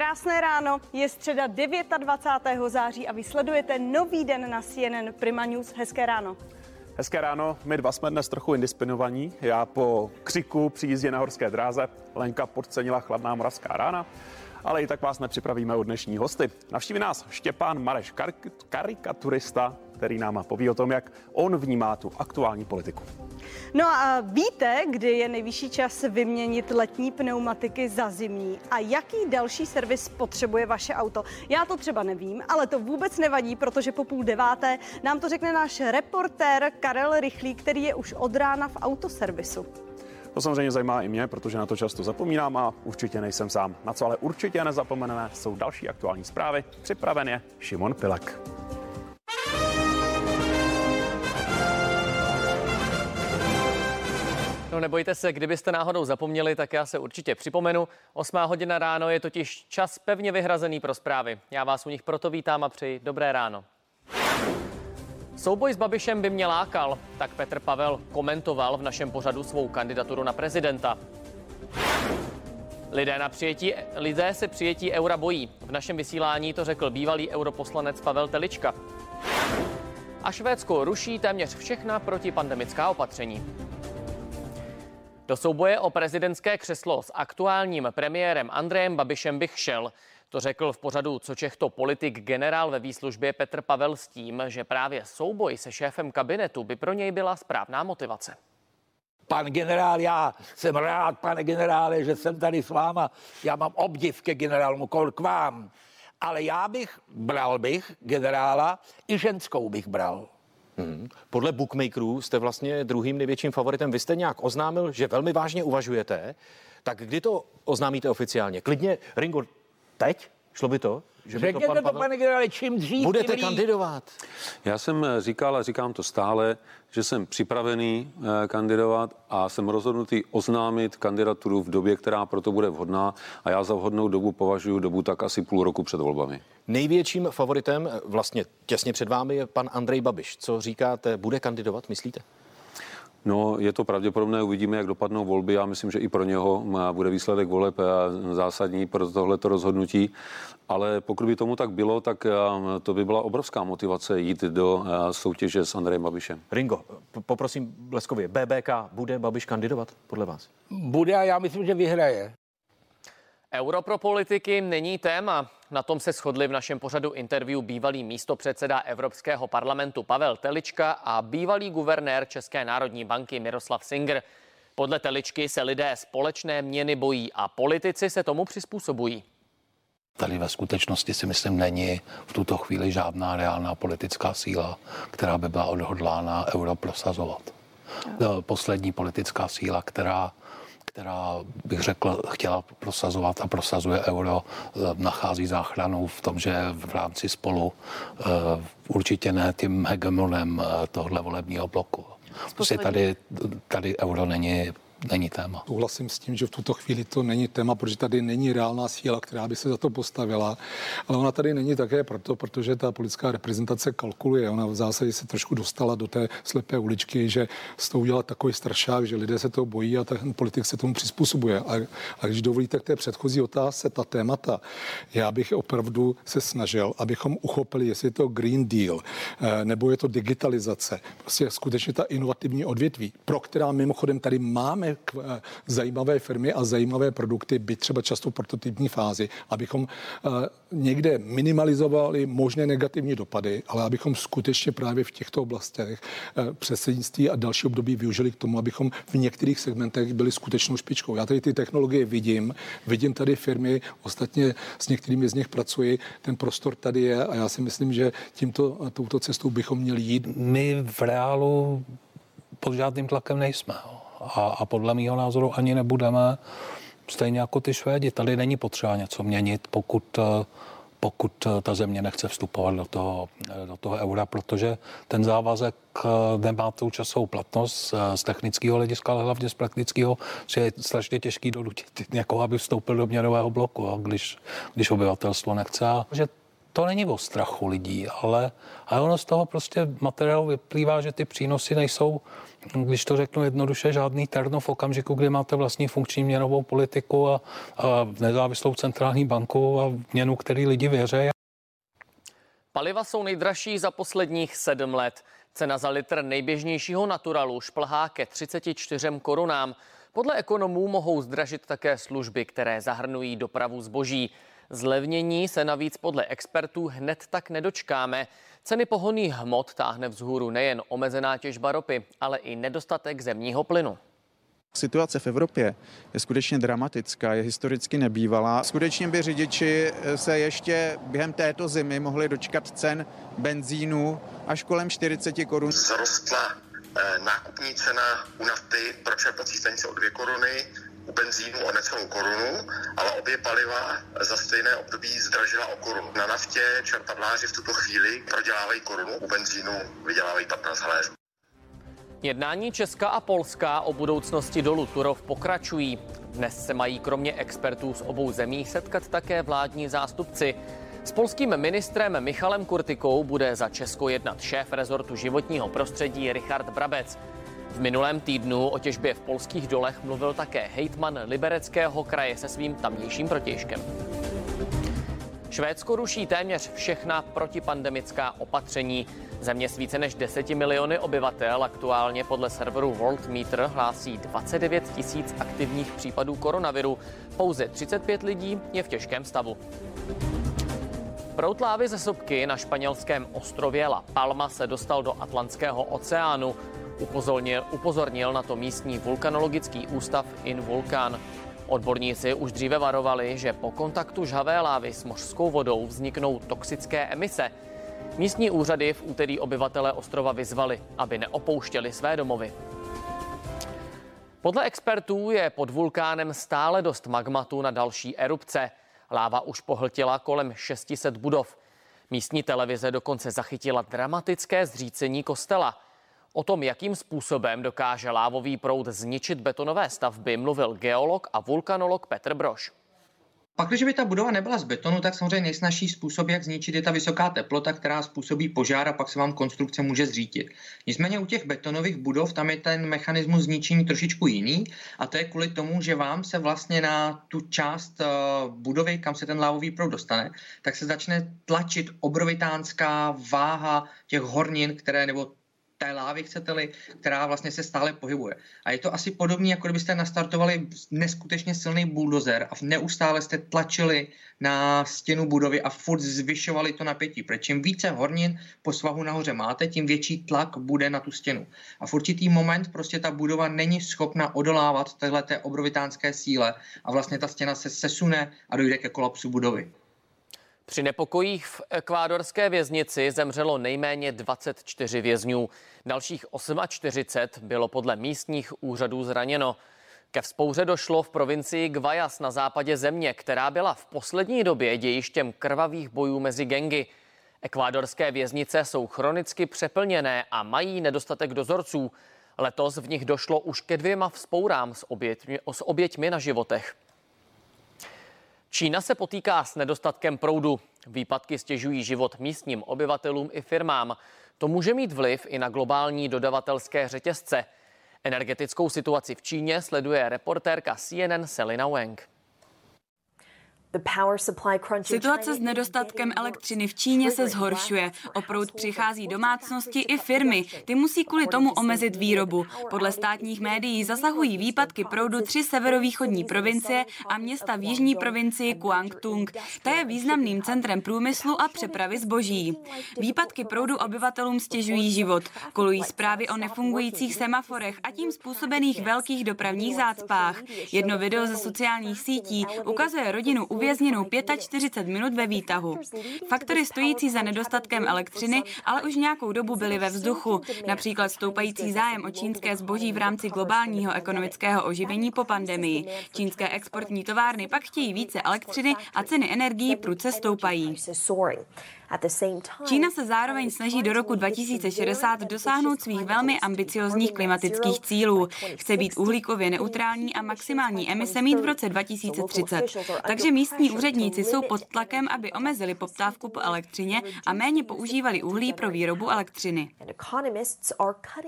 Krásné ráno, je středa 29. září a vysledujete nový den na CNN Prima News. Hezké ráno. Hezké ráno, my dva jsme dnes trochu indispinovaní. Já po křiku při jízdě na horské dráze, Lenka podcenila chladná moravská rána, ale i tak vás nepřipravíme o dnešní hosty. Navštíví nás Štěpán Mareš, kar- karikaturista, který nám poví o tom, jak on vnímá tu aktuální politiku. No a víte, kdy je nejvyšší čas vyměnit letní pneumatiky za zimní a jaký další servis potřebuje vaše auto? Já to třeba nevím, ale to vůbec nevadí, protože po půl deváté nám to řekne náš reportér Karel Rychlý, který je už od rána v autoservisu. To samozřejmě zajímá i mě, protože na to často zapomínám a určitě nejsem sám. Na co ale určitě nezapomeneme, jsou další aktuální zprávy. Připraven je Šimon Pilek. No nebojte se, kdybyste náhodou zapomněli, tak já se určitě připomenu. 8 hodina ráno je totiž čas pevně vyhrazený pro zprávy. Já vás u nich proto vítám a přeji dobré ráno. Souboj s Babišem by mě lákal, tak Petr Pavel komentoval v našem pořadu svou kandidaturu na prezidenta. Lidé, na přijetí, lidé se přijetí eura bojí. V našem vysílání to řekl bývalý europoslanec Pavel Telička. A Švédsko ruší téměř všechna protipandemická opatření. Do souboje o prezidentské křeslo s aktuálním premiérem Andrejem Babišem bych šel. To řekl v pořadu Co Čech to politik generál ve výslužbě Petr Pavel s tím, že právě souboj se šéfem kabinetu by pro něj byla správná motivace. Pan generál, já jsem rád, pane generále, že jsem tady s váma. Já mám obdiv ke generálu k vám. Ale já bych, bral bych generála, i ženskou bych bral. Hmm. Podle bookmakerů jste vlastně druhým největším favoritem. Vy jste nějak oznámil, že velmi vážně uvažujete. Tak kdy to oznámíte oficiálně? Klidně, Ringo, teď? Šlo by to? Že by Řekněte to, pan to, pane generále, čím dřív, Budete tím kandidovat? Já jsem říkal a říkám to stále, že jsem připravený eh, kandidovat a jsem rozhodnutý oznámit kandidaturu v době, která proto bude vhodná a já za vhodnou dobu považuji dobu tak asi půl roku před volbami. Největším favoritem, eh, vlastně těsně před vámi, je pan Andrej Babiš. Co říkáte, bude kandidovat, myslíte? No, je to pravděpodobné, uvidíme, jak dopadnou volby. Já myslím, že i pro něho bude výsledek voleb zásadní pro tohleto rozhodnutí. Ale pokud by tomu tak bylo, tak to by byla obrovská motivace jít do soutěže s Andrejem Babišem. Ringo, poprosím bleskově, BBK bude Babiš kandidovat podle vás? Bude a já myslím, že vyhraje. Euro pro politiky není téma. Na tom se shodli v našem pořadu interview bývalý místopředseda Evropského parlamentu Pavel Telička a bývalý guvernér České národní banky Miroslav Singer. Podle Teličky se lidé společné měny bojí a politici se tomu přizpůsobují. Tady ve skutečnosti si myslím není v tuto chvíli žádná reálná politická síla, která by byla odhodlána euro prosazovat. Poslední politická síla, která která bych řekl, chtěla prosazovat a prosazuje euro, eh, nachází záchranu v tom, že v rámci spolu eh, určitě ne tím hegemonem eh, tohle volebního bloku. Prostě tady, tady euro není není téma. Souhlasím s tím, že v tuto chvíli to není téma, protože tady není reálná síla, která by se za to postavila, ale ona tady není také proto, protože ta politická reprezentace kalkuluje. Ona v zásadě se trošku dostala do té slepé uličky, že z toho udělala takový strašák, že lidé se toho bojí a ten politik se tomu přizpůsobuje. A, a když dovolíte k té předchozí otázce, ta témata, já bych opravdu se snažil, abychom uchopili, jestli je to Green Deal, eh, nebo je to digitalizace, prostě skutečně ta inovativní odvětví, pro která mimochodem tady máme k zajímavé firmy a zajímavé produkty, by třeba často v prototypní fázi, abychom eh, někde minimalizovali možné negativní dopady, ale abychom skutečně právě v těchto oblastech eh, předsednictví a další období využili k tomu, abychom v některých segmentech byli skutečnou špičkou. Já tady ty technologie vidím, vidím tady firmy, ostatně s některými z nich pracuji, ten prostor tady je a já si myslím, že tímto, touto cestou bychom měli jít. My v reálu pod žádným tlakem nejsme. Jo a, a podle mého názoru ani nebudeme. Stejně jako ty Švédi, tady není potřeba něco měnit, pokud pokud ta země nechce vstupovat do toho, do toho eura, protože ten závazek nemá tou časovou platnost z technického hlediska, ale hlavně z praktického, že je strašně těžký donutit někoho, aby vstoupil do měnového bloku, když, když obyvatelstvo nechce. A že to není o strachu lidí, ale, ale ono z toho prostě materiálu vyplývá, že ty přínosy nejsou, když to řeknu jednoduše, žádný terno v okamžiku, kdy máte vlastní funkční měnovou politiku a, a nezávislou centrální banku a měnu, který lidi věří. Paliva jsou nejdražší za posledních sedm let. Cena za litr nejběžnějšího naturalu šplhá ke 34 korunám. Podle ekonomů mohou zdražit také služby, které zahrnují dopravu zboží. Zlevnění se navíc podle expertů hned tak nedočkáme. Ceny pohonných hmot táhne vzhůru nejen omezená těžba ropy, ale i nedostatek zemního plynu. Situace v Evropě je skutečně dramatická, je historicky nebývalá. Skutečně by řidiči se ještě během této zimy mohli dočkat cen benzínu až kolem 40 korun. Zrostla eh, nákupní cena u nafty pro čerpací stanice o 2 koruny, benzínu o necelou korunu, ale obě paliva za stejné období zdražila o korunu. Na naftě čerpadláři v tuto chvíli prodělávají korunu, u benzínu vydělávají 15 haléřů. Jednání Česka a Polska o budoucnosti dolu Turov pokračují. Dnes se mají kromě expertů z obou zemí setkat také vládní zástupci. S polským ministrem Michalem Kurtikou bude za Česko jednat šéf rezortu životního prostředí Richard Brabec. V minulém týdnu o těžbě v polských dolech mluvil také hejtman Libereckého kraje se svým tamnějším protějškem. Švédsko ruší téměř všechna protipandemická opatření. Země s více než 10 miliony obyvatel aktuálně podle serveru Worldmeter hlásí 29 tisíc aktivních případů koronaviru. Pouze 35 lidí je v těžkém stavu. Prout lávy ze sopky na španělském ostrově La Palma se dostal do Atlantského oceánu. Upozornil, upozornil na to místní vulkanologický ústav Invulkan. Odborníci už dříve varovali, že po kontaktu žhavé lávy s mořskou vodou vzniknou toxické emise. Místní úřady v úterý obyvatele ostrova vyzvali, aby neopouštěli své domovy. Podle expertů je pod vulkánem stále dost magmatu na další erupce. Láva už pohltila kolem 600 budov. Místní televize dokonce zachytila dramatické zřícení kostela – O tom, jakým způsobem dokáže lávový proud zničit betonové stavby, mluvil geolog a vulkanolog Petr Broš. Pak, když by ta budova nebyla z betonu, tak samozřejmě nejsnažší způsob, jak zničit, je ta vysoká teplota, která způsobí požár a pak se vám konstrukce může zřítit. Nicméně u těch betonových budov tam je ten mechanismus zničení trošičku jiný a to je kvůli tomu, že vám se vlastně na tu část uh, budovy, kam se ten lávový proud dostane, tak se začne tlačit obrovitánská váha těch hornin, které nebo té lávy, chcete-li, která vlastně se stále pohybuje. A je to asi podobné, jako kdybyste nastartovali neskutečně silný buldozer a neustále jste tlačili na stěnu budovy a furt zvyšovali to napětí. Protože čím více hornin po svahu nahoře máte, tím větší tlak bude na tu stěnu. A v určitý moment prostě ta budova není schopna odolávat téhle obrovitánské síle a vlastně ta stěna se sesune a dojde ke kolapsu budovy. Při nepokojích v ekvádorské věznici zemřelo nejméně 24 vězňů. Dalších 48 bylo podle místních úřadů zraněno. Ke vzpouře došlo v provincii Guayas na západě země, která byla v poslední době dějištěm krvavých bojů mezi gengy. Ekvádorské věznice jsou chronicky přeplněné a mají nedostatek dozorců. Letos v nich došlo už ke dvěma vzpourám s oběťmi, s oběťmi na životech. Čína se potýká s nedostatkem proudu. Výpadky stěžují život místním obyvatelům i firmám. To může mít vliv i na globální dodavatelské řetězce. Energetickou situaci v Číně sleduje reportérka CNN Selina Wang. Situace s nedostatkem elektřiny v Číně se zhoršuje. O proud přichází domácnosti i firmy. Ty musí kvůli tomu omezit výrobu. Podle státních médií zasahují výpadky proudu tři severovýchodní provincie a města v jižní provincii Guangdong. Ta je významným centrem průmyslu a přepravy zboží. Výpadky proudu obyvatelům stěžují život. Kolují zprávy o nefungujících semaforech a tím způsobených velkých dopravních zácpách. Jedno video ze sociálních sítí ukazuje rodinu uvězněnou 45 minut ve výtahu. Faktory stojící za nedostatkem elektřiny ale už nějakou dobu byly ve vzduchu, například stoupající zájem o čínské zboží v rámci globálního ekonomického oživení po pandemii. Čínské exportní továrny pak chtějí více elektřiny a ceny energií prudce stoupají. Čína se zároveň snaží do roku 2060 dosáhnout svých velmi ambiciozních klimatických cílů. Chce být uhlíkově neutrální a maximální emise mít v roce 2030. Takže místní úředníci jsou pod tlakem, aby omezili poptávku po elektřině a méně používali uhlí pro výrobu elektřiny.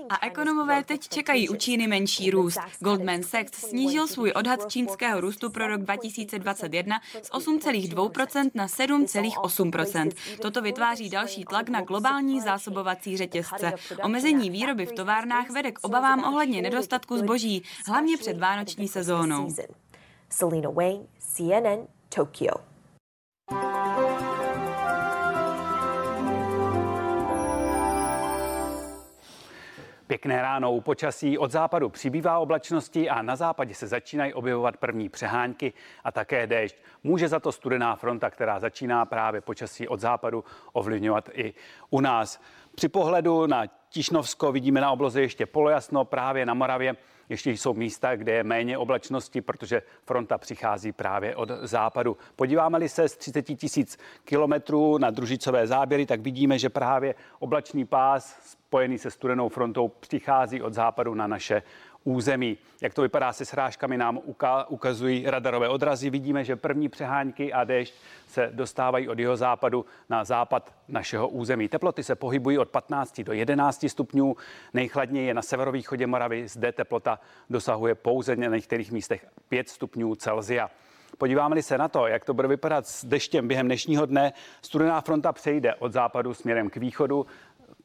A ekonomové teď čekají u Číny menší růst. Goldman Sachs snížil svůj odhad čínského růstu pro rok 2021 z 8,2% na 7,8%. Toto vytváří další tlak na globální zásobovací řetězce. Omezení výroby v továrnách vede k obavám ohledně nedostatku zboží, hlavně před vánoční sezónou. Selena Wang, CNN, Tokyo. Pěkné ráno u počasí. Od západu přibývá oblačnosti a na západě se začínají objevovat první přehánky a také déšť. Může za to studená fronta, která začíná právě počasí od západu ovlivňovat i u nás. Při pohledu na Tišnovsko vidíme na obloze ještě polojasno, právě na Moravě ještě jsou místa, kde je méně oblačnosti, protože fronta přichází právě od západu. Podíváme-li se z 30 tisíc kilometrů na družicové záběry, tak vidíme, že právě oblačný pás spojený se studenou frontou přichází od západu na naše území. Jak to vypadá se srážkami, nám ukazují radarové odrazy. Vidíme, že první přehánky a déšť se dostávají od jeho západu na západ našeho území. Teploty se pohybují od 15 do 11 stupňů. Nejchladněji je na severovýchodě Moravy. Zde teplota dosahuje pouze na některých místech 5 stupňů Celzia. Podíváme-li se na to, jak to bude vypadat s deštěm během dnešního dne, studená fronta přejde od západu směrem k východu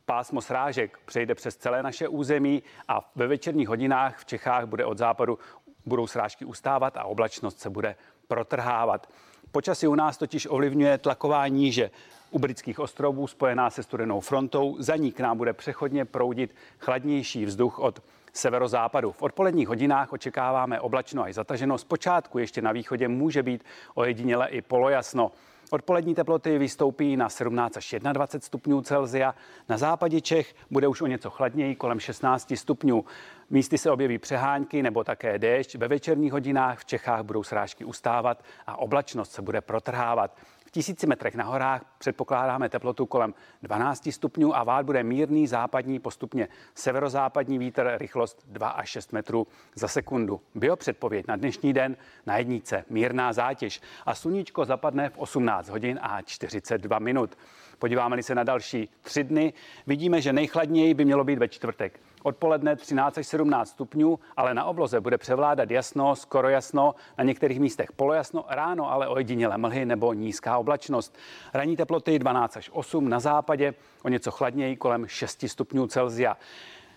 pásmo srážek přejde přes celé naše území a ve večerních hodinách v Čechách bude od západu budou srážky ustávat a oblačnost se bude protrhávat. Počasí u nás totiž ovlivňuje tlaková níže u britských ostrovů spojená se studenou frontou. Za ní k nám bude přechodně proudit chladnější vzduch od severozápadu. V odpoledních hodinách očekáváme oblačno až zataženo. Zpočátku ještě na východě může být ojediněle i polojasno. Odpolední teploty vystoupí na 17 až 21 stupňů Celzia. Na západě Čech bude už o něco chladněji, kolem 16 stupňů. Místy se objeví přehánky nebo také déšť. Ve večerních hodinách v Čechách budou srážky ustávat a oblačnost se bude protrhávat. V tisíci metrech na horách předpokládáme teplotu kolem 12 stupňů a vád bude mírný západní, postupně severozápadní vítr, rychlost 2 až 6 metrů za sekundu. Biopředpověď na dnešní den na jednice mírná zátěž a sluníčko zapadne v 18 hodin a 42 minut. Podíváme-li se na další tři dny, vidíme, že nejchladněji by mělo být ve čtvrtek. Odpoledne 13 až 17 stupňů, ale na obloze bude převládat jasno, skoro jasno, na některých místech polojasno, ráno ale ojediněle mlhy nebo nízká oblačnost. Ranní teploty 12 až 8 na západě, o něco chladněji kolem 6 stupňů Celzia.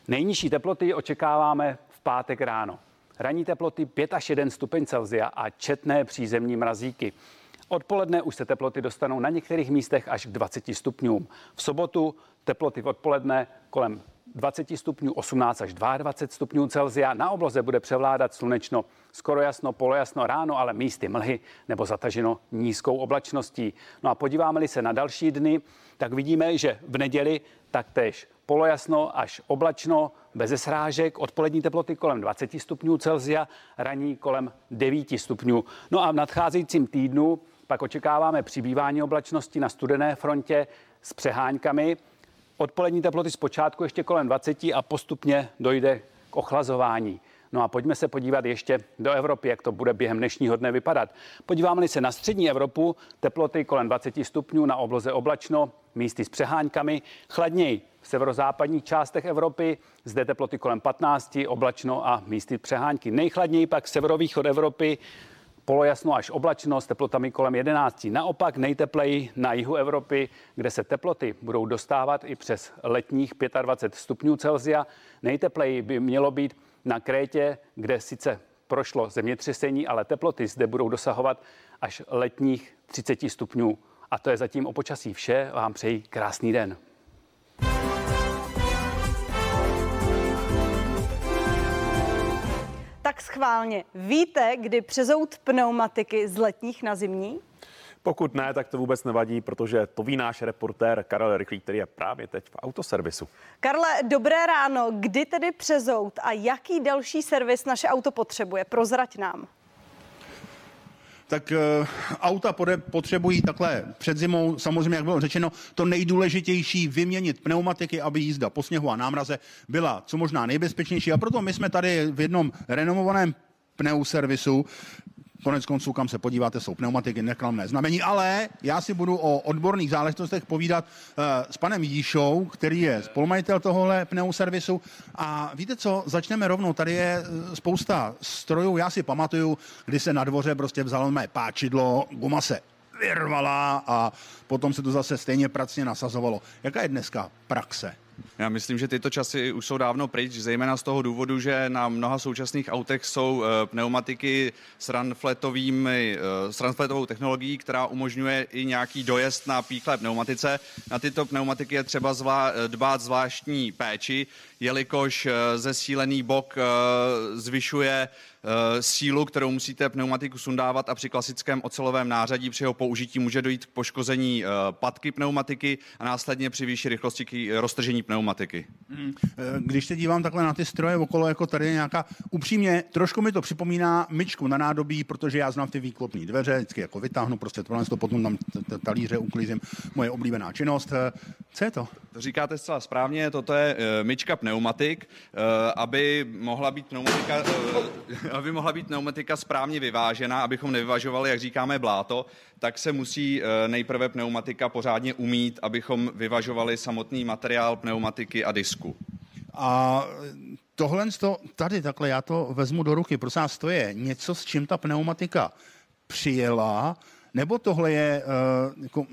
Nejnižší teploty očekáváme v pátek ráno. Ranní teploty 5 až 1 stupeň Celzia a četné přízemní mrazíky. Odpoledne už se teploty dostanou na některých místech až k 20 stupňům. V sobotu teploty v odpoledne kolem 20 stupňů, 18 až 22 stupňů Celzia. Na obloze bude převládat slunečno, skoro jasno, polojasno ráno, ale místy mlhy nebo zataženo nízkou oblačností. No a podíváme-li se na další dny, tak vidíme, že v neděli taktéž polojasno až oblačno, bez srážek, odpolední teploty kolem 20 stupňů Celzia, raní kolem 9 stupňů. No a v nadcházejícím týdnu pak očekáváme přibývání oblačnosti na studené frontě s přeháňkami. Odpolední teploty zpočátku ještě kolem 20 a postupně dojde k ochlazování. No a pojďme se podívat ještě do Evropy, jak to bude během dnešního dne vypadat. Podíváme se na střední Evropu, teploty kolem 20 stupňů, na obloze oblačno, místy s přeháňkami, chladněji v severozápadních částech Evropy, zde teploty kolem 15, oblačno a místy přehánky. Nejchladněji pak severovýchod Evropy, polojasno až oblačno s teplotami kolem 11. Naopak nejtepleji na jihu Evropy, kde se teploty budou dostávat i přes letních 25 stupňů Celzia. Nejtepleji by mělo být na Krétě, kde sice prošlo zemětřesení, ale teploty zde budou dosahovat až letních 30 stupňů. A to je zatím o počasí vše. Vám přeji krásný den. Tak schválně. Víte, kdy přezout pneumatiky z letních na zimní? Pokud ne, tak to vůbec nevadí, protože to ví náš reportér Karel Rychlý, který je právě teď v autoservisu. Karle, dobré ráno. Kdy tedy přezout a jaký další servis naše auto potřebuje? Prozrať nám. Tak uh, auta potřebují takhle před zimou, samozřejmě, jak bylo řečeno, to nejdůležitější vyměnit pneumatiky, aby jízda po sněhu a námraze byla co možná nejbezpečnější. A proto my jsme tady v jednom renomovaném pneuservisu Konec konců, kam se podíváte, jsou pneumatiky, neklamné znamení, ale já si budu o odborných záležitostech povídat uh, s panem Jíšou, který je spolumajitel tohohle pneuservisu. A víte co, začneme rovnou. Tady je eh, spousta strojů. Já si pamatuju, kdy se na dvoře prostě vzalo mé páčidlo, guma se vyrvala a potom se to zase stejně pracně nasazovalo. Jaká je dneska praxe? Já myslím, že tyto časy už jsou dávno pryč, zejména z toho důvodu, že na mnoha současných autech jsou eh, pneumatiky s, eh, s runfletovou technologií, která umožňuje i nějaký dojezd na píchlé pneumatice. Na tyto pneumatiky je třeba zvlá, dbát zvláštní péči, jelikož eh, zesílený bok zvyšuje Eh, sílu, kterou musíte pneumatiku sundávat a při klasickém ocelovém nářadí při jeho použití může dojít k poškození eh, patky pneumatiky a následně při výšší rychlosti k roztržení pneumatiky. Hmm. Eh, když se dívám takhle na ty stroje okolo, jako tady je nějaká, upřímně, trošku mi to připomíná myčku na nádobí, protože já znám ty výklopní dveře, vždycky jako vytáhnu, prostě to potom tam talíře uklízím, moje oblíbená činnost. Co je to? To říkáte zcela správně, toto je myčka pneumatik, aby mohla být pneumatika aby mohla být pneumatika správně vyvážená, abychom nevyvažovali, jak říkáme, bláto, tak se musí eh, nejprve pneumatika pořádně umít, abychom vyvažovali samotný materiál pneumatiky a disku. A tohle tady takhle, já to vezmu do ruky, prosím vás, to je něco, s čím ta pneumatika přijela, nebo tohle je uh, jako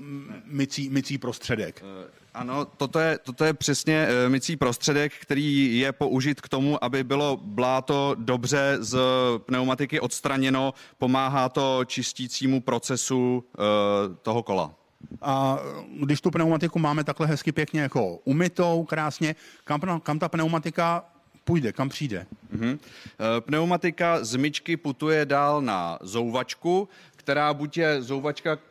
mycí, mycí prostředek? Ano, toto je, toto je přesně uh, mycí prostředek, který je použit k tomu, aby bylo bláto dobře z pneumatiky odstraněno. Pomáhá to čistícímu procesu uh, toho kola. A když tu pneumatiku máme takhle hezky pěkně jako umytou, krásně, kam, kam ta pneumatika půjde, kam přijde? Mm-hmm. Pneumatika z myčky putuje dál na zouvačku, která buď je zouvačka eh,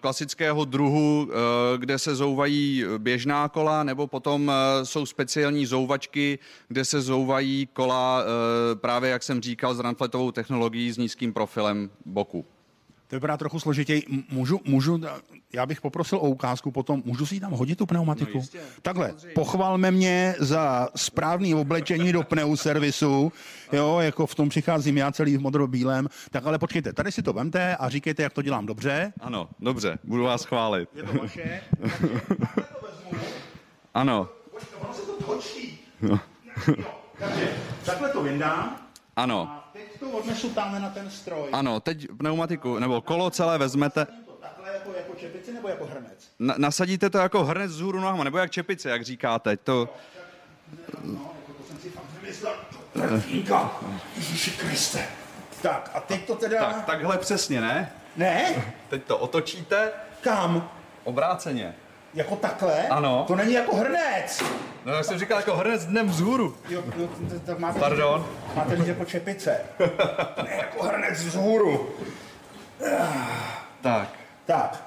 klasického druhu, eh, kde se zouvají běžná kola, nebo potom eh, jsou speciální zouvačky, kde se zouvají kola právě, jak jsem říkal, s runfletovou technologií s nízkým profilem boku. To vypadá trochu složitěji. Můžu, můžu, já bych poprosil o ukázku potom, můžu si tam hodit tu pneumatiku? No jistě, Takhle, samozřejmě. pochvalme mě za správný oblečení do pneuservisu, jo, jako v tom přicházím já celý v modro-bílém, tak ale počkejte, tady si to vemte a říkejte, jak to dělám dobře. Ano, dobře, budu vás chválit. Je to vaše? ano. Počkej, ono se to točí. No. takže takhle to vyndám. Ano. To odnesu tam na ten stroj. Ano, teď pneumatiku, nebo kolo celé vezmete. Takhle jako, jako čepici nebo jako hrnec? Na, nasadíte to jako hrnec z hůru nohama, nebo jak čepice, jak říkáte. To... No, jako to jsem si fakt vymyslel. Ježiši Kriste. Tak, a teď to teda... Tak, takhle přesně, ne? Ne? Teď to otočíte. Kam? Obráceně. Jako takhle? Ano. To není jako hrnec. No, jak jsem říkal, jako hrnec dnem vzhůru. Jo, jo tak máte Pardon. Máte říct jako čepice. ne, jako hrnec vzhůru. tak. Tak.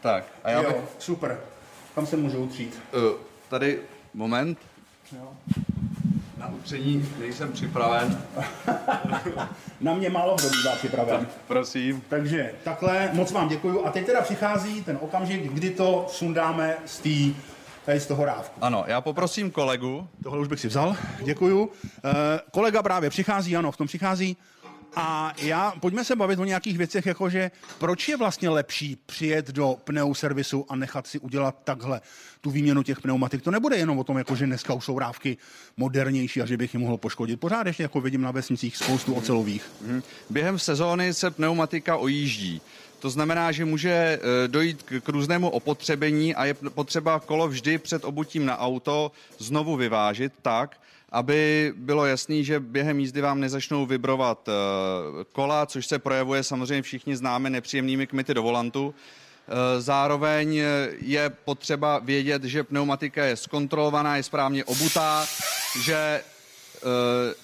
Tak. A já jo, bych... super. Kam se můžu utřít? Uh, tady, moment. Jo. Na utření nejsem připraven. Na mě málo kdo bývá připraven. Tak, prosím. Takže takhle, moc vám děkuju. A teď teda přichází ten okamžik, kdy to sundáme z té tady z toho rávku. Ano, já poprosím kolegu. Tohle už bych si vzal, děkuju. E, kolega právě přichází, ano, v tom přichází. A já, pojďme se bavit o nějakých věcech, jakože proč je vlastně lepší přijet do pneuservisu a nechat si udělat takhle tu výměnu těch pneumatik. To nebude jenom o tom, jako že dneska už jsou rávky modernější a že bych je mohl poškodit. Pořád ještě jako vidím na vesnicích spoustu ocelových. Mhm. Během sezóny se pneumatika ojíždí. To znamená, že může e, dojít k různému opotřebení a je potřeba kolo vždy před obutím na auto znovu vyvážit tak, aby bylo jasný, že během jízdy vám nezačnou vibrovat e, kola, což se projevuje samozřejmě všichni známe nepříjemnými kmity do volantu. E, zároveň je potřeba vědět, že pneumatika je zkontrolovaná, je správně obutá, že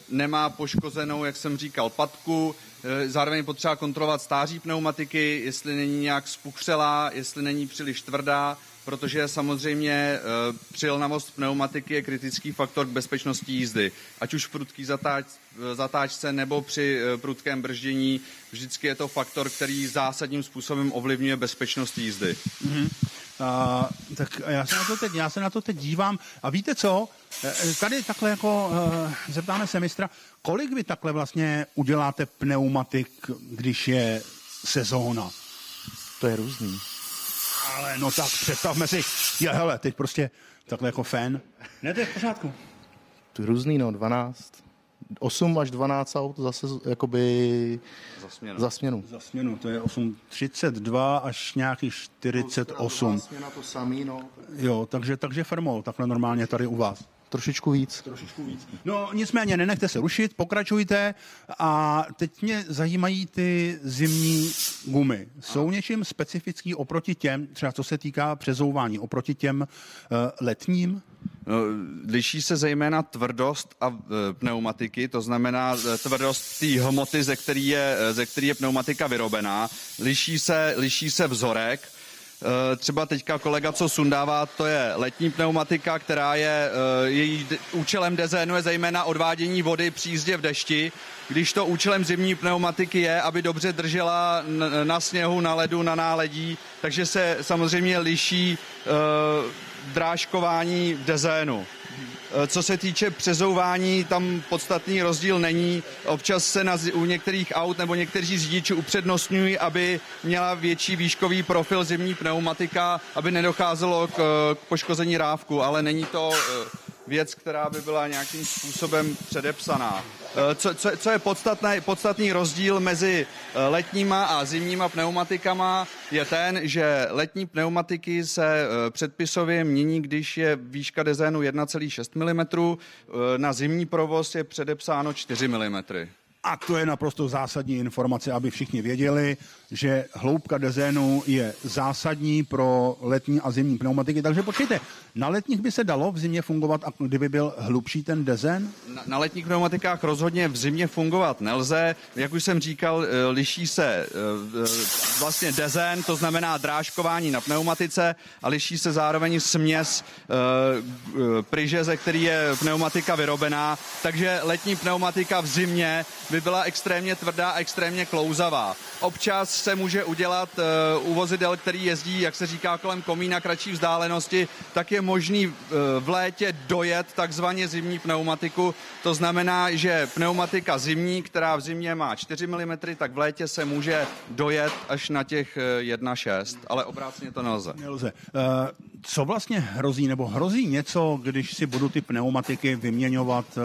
nemá poškozenou, jak jsem říkal, patku, Eh, zároveň je potřeba kontrolovat stáří pneumatiky, jestli není nějak spuchřelá, jestli není příliš tvrdá, protože samozřejmě e, přilnavost pneumatiky je kritický faktor k bezpečnosti jízdy. Ať už v prudký zatáč, zatáčce nebo při e, prudkém brždění, vždycky je to faktor, který zásadním způsobem ovlivňuje bezpečnost jízdy. Mm-hmm. A, tak já se, na to teď, já se na to teď dívám. A víte co? E, tady takhle jako uh, zeptáme se mistra, kolik vy takhle vlastně uděláte pneumatik, když je sezóna? To je různý. Ale no tak představme si, je, hele, teď prostě takhle jako fan. Ne, to je v pořádku. To je různý, no, 12. 8 až 12 aut zase jakoby za směnu. Za směnu, za směnu to je 8, 32 až nějaký 48. Směna to samý, no. Jo, takže, takže firmou, takhle normálně tady u vás. Trošičku víc. Trošičku víc. No nicméně nenechte se rušit, pokračujte a teď mě zajímají ty zimní gumy. Jsou něčím specifický oproti těm, třeba co se týká přezouvání, oproti těm uh, letním? No, liší se zejména tvrdost a e, pneumatiky, to znamená e, tvrdost té hmoty, ze který, je, ze který je pneumatika vyrobená. Liší se, liší se vzorek, třeba teďka kolega, co sundává, to je letní pneumatika, která je, eh, její účelem dezénu je zejména odvádění vody při jízdě v dešti, když to účelem zimní pneumatiky je, aby dobře držela na sněhu, na ledu, na náledí, takže se samozřejmě liší uh, drážkování dezénu. Eh, co se týče přezouvání, tam podstatný rozdíl není. Občas se na, u některých aut nebo někteří řidiči upřednostňují, aby měla větší výškový profil zimní pneumatika, aby nedocházelo k, k poškození rávku, ale není to eh, věc, která by byla nějakým způsobem předepsaná. Eh, co, co, co je podstatný, podstatný rozdíl mezi eh, letníma a zimníma pneumatikama je ten, že letní pneumatiky se eh, předpisově mění, když je výška dezénu 1,6 mm, na zimní provoz je předepsáno 4 mm. A to je naprosto zásadní informace, aby všichni věděli, že hloubka dezénu je zásadní pro letní a zimní pneumatiky. Takže počkejte, na letních by se dalo v zimě fungovat, a kdyby byl hlubší ten dezén? Na, na letních pneumatikách rozhodně v zimě fungovat nelze. Jak už jsem říkal, eh, liší se eh, eh, vlastně dezén, to znamená drážkování na pneumatice a liší se zároveň směs pryže, ze který je pneumatika vyrobená. Takže letní pneumatika v zimě by byla extrémně tvrdá a extrémně klouzavá. Občas se může udělat uh, u vozidel, který jezdí, jak se říká, kolem komína kratší vzdálenosti, tak je možný uh, v létě dojet takzvaně zimní pneumatiku. To znamená, že pneumatika zimní, která v zimě má 4 mm, tak v létě se může dojet až na těch 1,6, eh, ale obráceně to nelze. Nelze. Co vlastně hrozí, nebo hrozí něco, když si budu ty pneumatiky vyměňovat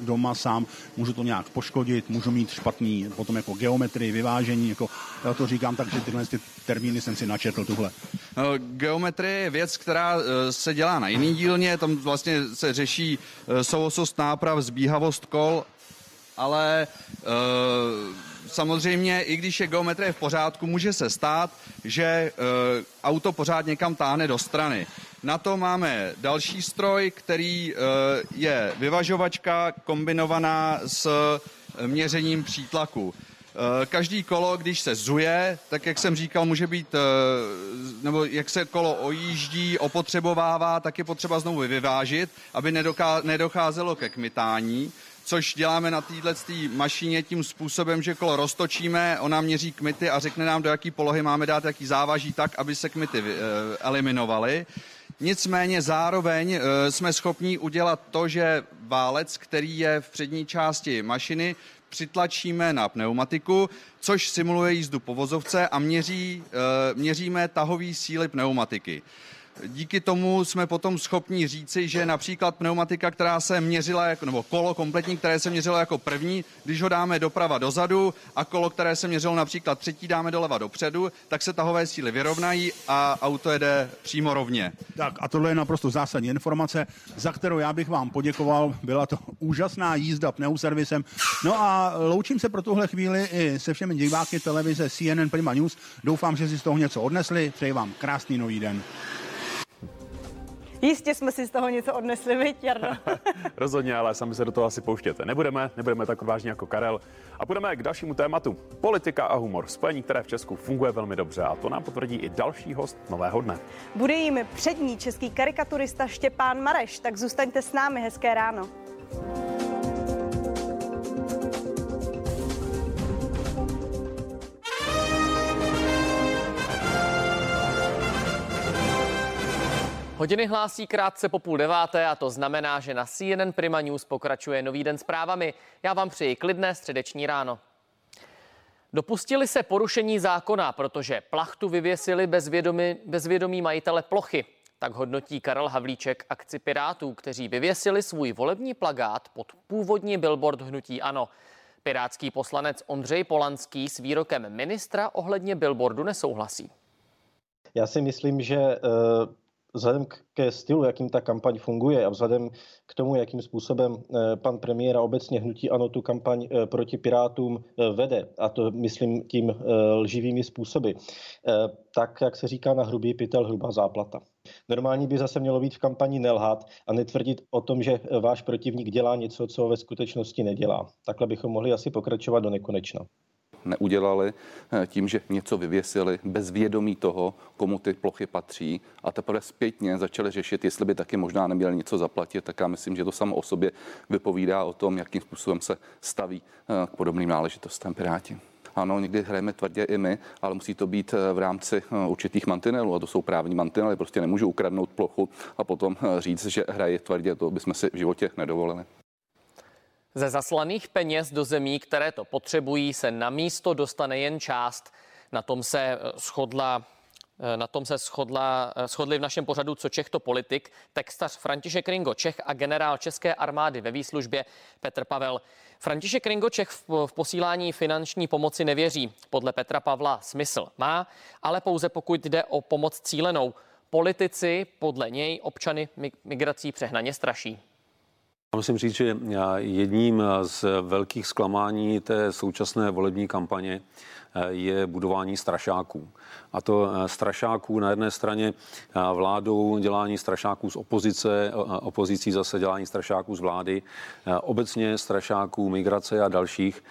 doma sám? Můžu to nějak poškodit, můžu mít špatný potom jako geometrii, vyvážení, jako já to říkám tak, že tyhle ty termíny jsem si načetl tuhle. No, geometrie je věc, která eh, se dělá na jiný dílně, tam vlastně se řeší eh, souosost náprav, zbíhavost kol, ale uh, samozřejmě, i když je geometrie v pořádku, může se stát, že auto pořád někam táhne do strany. Na to máme další stroj, který je vyvažovačka kombinovaná s měřením přítlaku. Eh, každý kolo, když se zuje, tak jak jsem říkal, může být, eh, nebo jak se kolo ojíždí, opotřebovává, tak je potřeba znovu vyvážit, aby nedocházelo ke kmitání což děláme na této mašině tím způsobem, že kolo roztočíme, ona měří kmity a řekne nám, do jaký polohy máme dát jaký závaží tak, aby se kmity eh, eliminovaly. Nicméně zároveň jsme schopni udělat to, že válec, který je v přední části mašiny, přitlačíme na pneumatiku, což simuluje jízdu po vozovce a měří, eh, měříme tahové síly pneumatiky. Díky tomu jsme potom schopni říci, že například pneumatika, která se měřila, jako, nebo kolo kompletní, které se měřilo jako první, když ho dáme doprava dozadu a kolo, které se měřilo například třetí, dáme doleva dopředu, tak se tahové síly vyrovnají a auto jede přímo rovně. Tak a tohle je naprosto zásadní informace, za kterou já bych vám poděkoval. Byla to úžasná jízda pneuservisem. No a loučím se pro tuhle chvíli i se všemi diváky televize CNN Prima News. Doufám, že si z toho něco odnesli. Přeji vám krásný nový den. Jistě jsme si z toho něco odnesli, viď, Jarno? Rozhodně, ale sami se do toho asi pouštěte. Nebudeme, nebudeme tak odvážní jako Karel. A půjdeme k dalšímu tématu. Politika a humor. Spojení, které v Česku funguje velmi dobře a to nám potvrdí i další host nového dne. Bude jim přední český karikaturista Štěpán Mareš, tak zůstaňte s námi. Hezké ráno. Hodiny hlásí krátce po půl deváté a to znamená, že na CNN Prima News pokračuje nový den s právami. Já vám přeji klidné středeční ráno. Dopustili se porušení zákona, protože plachtu vyvěsili bez vědomí, bez vědomí majitele plochy. Tak hodnotí Karel Havlíček akci Pirátů, kteří vyvěsili svůj volební plagát pod původní billboard hnutí Ano. Pirátský poslanec Ondřej Polanský s výrokem ministra ohledně billboardu nesouhlasí. Já si myslím, že eh, vzhledem ke stylu, jakým ta kampaň funguje a vzhledem k tomu, jakým způsobem eh, pan premiér a obecně hnutí ano tu kampaň eh, proti Pirátům eh, vede, a to myslím tím lživými způsoby, tak, jak se říká na hrubý pytel, hrubá záplata. Normální by zase mělo být v kampani nelhat a netvrdit o tom, že váš protivník dělá něco, co ve skutečnosti nedělá. Takhle bychom mohli asi pokračovat do nekonečna neudělali eh, tím, že něco vyvěsili bez vědomí toho, komu ty plochy patří a teprve zpětně začali řešit, jestli by taky možná neměli něco zaplatit, tak já myslím, že to samo o sobě vypovídá o tom, jakým způsobem se staví eh, k podobným náležitostem Piráti. Ano, někdy hrajeme tvrdě i my, ale musí to být eh, v rámci určitých mantinelů a to jsou právní mantinely. Prostě nemůžu ukradnout plochu a potom říct, že hraje tvrdě. To bychom si v životě nedovolili. Ze zaslaných peněz do zemí, které to potřebují, se na místo dostane jen část. Na tom se eh, shodla eh, na tom se shodla, eh, shodli v našem pořadu Co Čech to politik, textař František Ringo Čech a generál České armády ve výslužbě Petr Pavel. František Ringo Čech v, v posílání finanční pomoci nevěří. Podle Petra Pavla smysl má, ale pouze pokud jde o pomoc cílenou. Politici podle něj občany migrací přehnaně straší. Musím říct, že jedním z velkých zklamání té současné volební kampaně eh, je budování strašáků. A to eh, strašáků na jedné straně eh, vládou dělání strašáků z opozice, opozicí zase dělání strašáků z vlády, obecně strašáků migrace a dalších.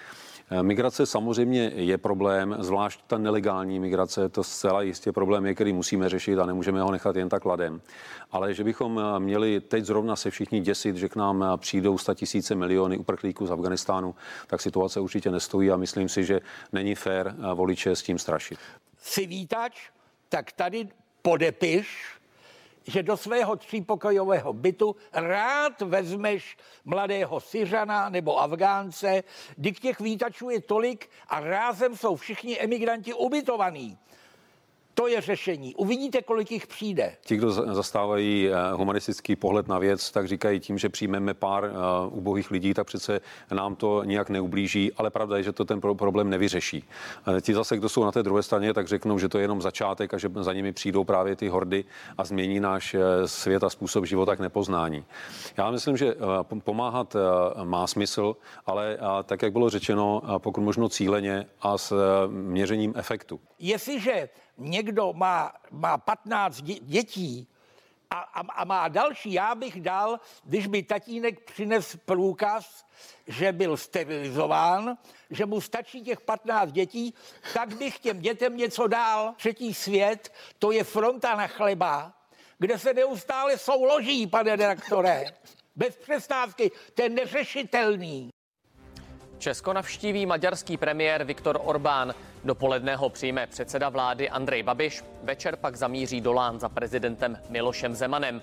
Eh, migrace samozřejmě je problém, zvlášť ta nelegální migrace, to zcela jistě problém je, který musíme řešit a nemůžeme ho nechat jen tak ladem. Ale že bychom eh, měli teď zrovna se všichni děsit, že k nám eh, přijdou tisíce miliony uprchlíků z Afganistánu, tak situace určitě nestojí a myslím si, že není fér voliče s tím strašit. Si vítač, tak tady podepiš že do svého třípokojového bytu rád vezmeš mladého Syřana nebo Afgánce, kdy těch výtačů je tolik a rázem jsou všichni emigranti ubytovaní. To je řešení. Uvidíte, kolik jich přijde. Ti, kdo zastávají eh, humanistický pohled na věc, tak říkají tím, že přijmeme pár uh, ubohých lidí, tak přece nám to nijak neublíží, ale pravda je, že to ten problém nevyřeší. Uh, ti zase, kdo jsou na té druhé straně, tak řeknou, že to je jenom začátek a že za nimi přijdou právě ty hordy a změní náš svět a způsob života k nepoznání. Já myslím, že pomáhat má smysl, ale tak, jak bylo řečeno, pokud možno cíleně a s měřením efektu. Jestliže někdo má, má 15 dětí a, a, a má další, já bych dal, když by tatínek přines průkaz, že byl sterilizován, že mu stačí těch 15 dětí, tak bych těm dětem něco dál. Třetí svět, to je fronta na chleba, kde se neustále souloží, pane redaktore. Bez přestávky, to je neřešitelný. Česko navštíví maďarský premiér Viktor Orbán. Dopoledne ho přijme předseda vlády Andrej Babiš, večer pak zamíří do Lán za prezidentem Milošem Zemanem.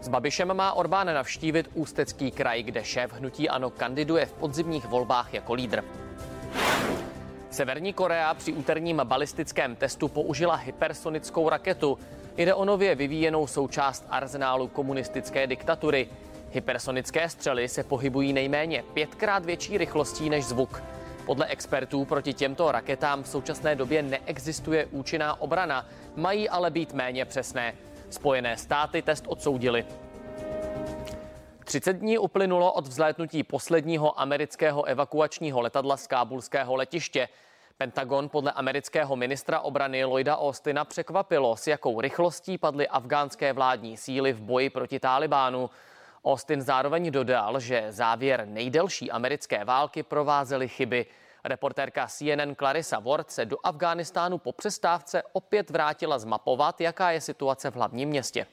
S Babišem má Orbán navštívit Ústecký kraj, kde šéf hnutí Ano kandiduje v podzimních volbách jako lídr. Severní Korea při úterním balistickém testu použila hypersonickou raketu. Jde o nově vyvíjenou součást arzenálu komunistické diktatury. Hypersonické střely se pohybují nejméně pětkrát větší rychlostí než zvuk. Podle expertů proti těmto raketám v současné době neexistuje účinná obrana, mají ale být méně přesné. Spojené státy test odsoudili. 30 dní uplynulo od vzlétnutí posledního amerického evakuačního letadla z kábulského letiště. Pentagon podle amerického ministra obrany Lloyda Austina překvapilo, s jakou rychlostí padly afgánské vládní síly v boji proti Talibánu. Austin zároveň dodal, že závěr nejdelší americké války provázely chyby. Reportérka CNN Clarissa Ward se do Afghánistánu po přestávce opět vrátila zmapovat, jaká je situace v hlavním městě.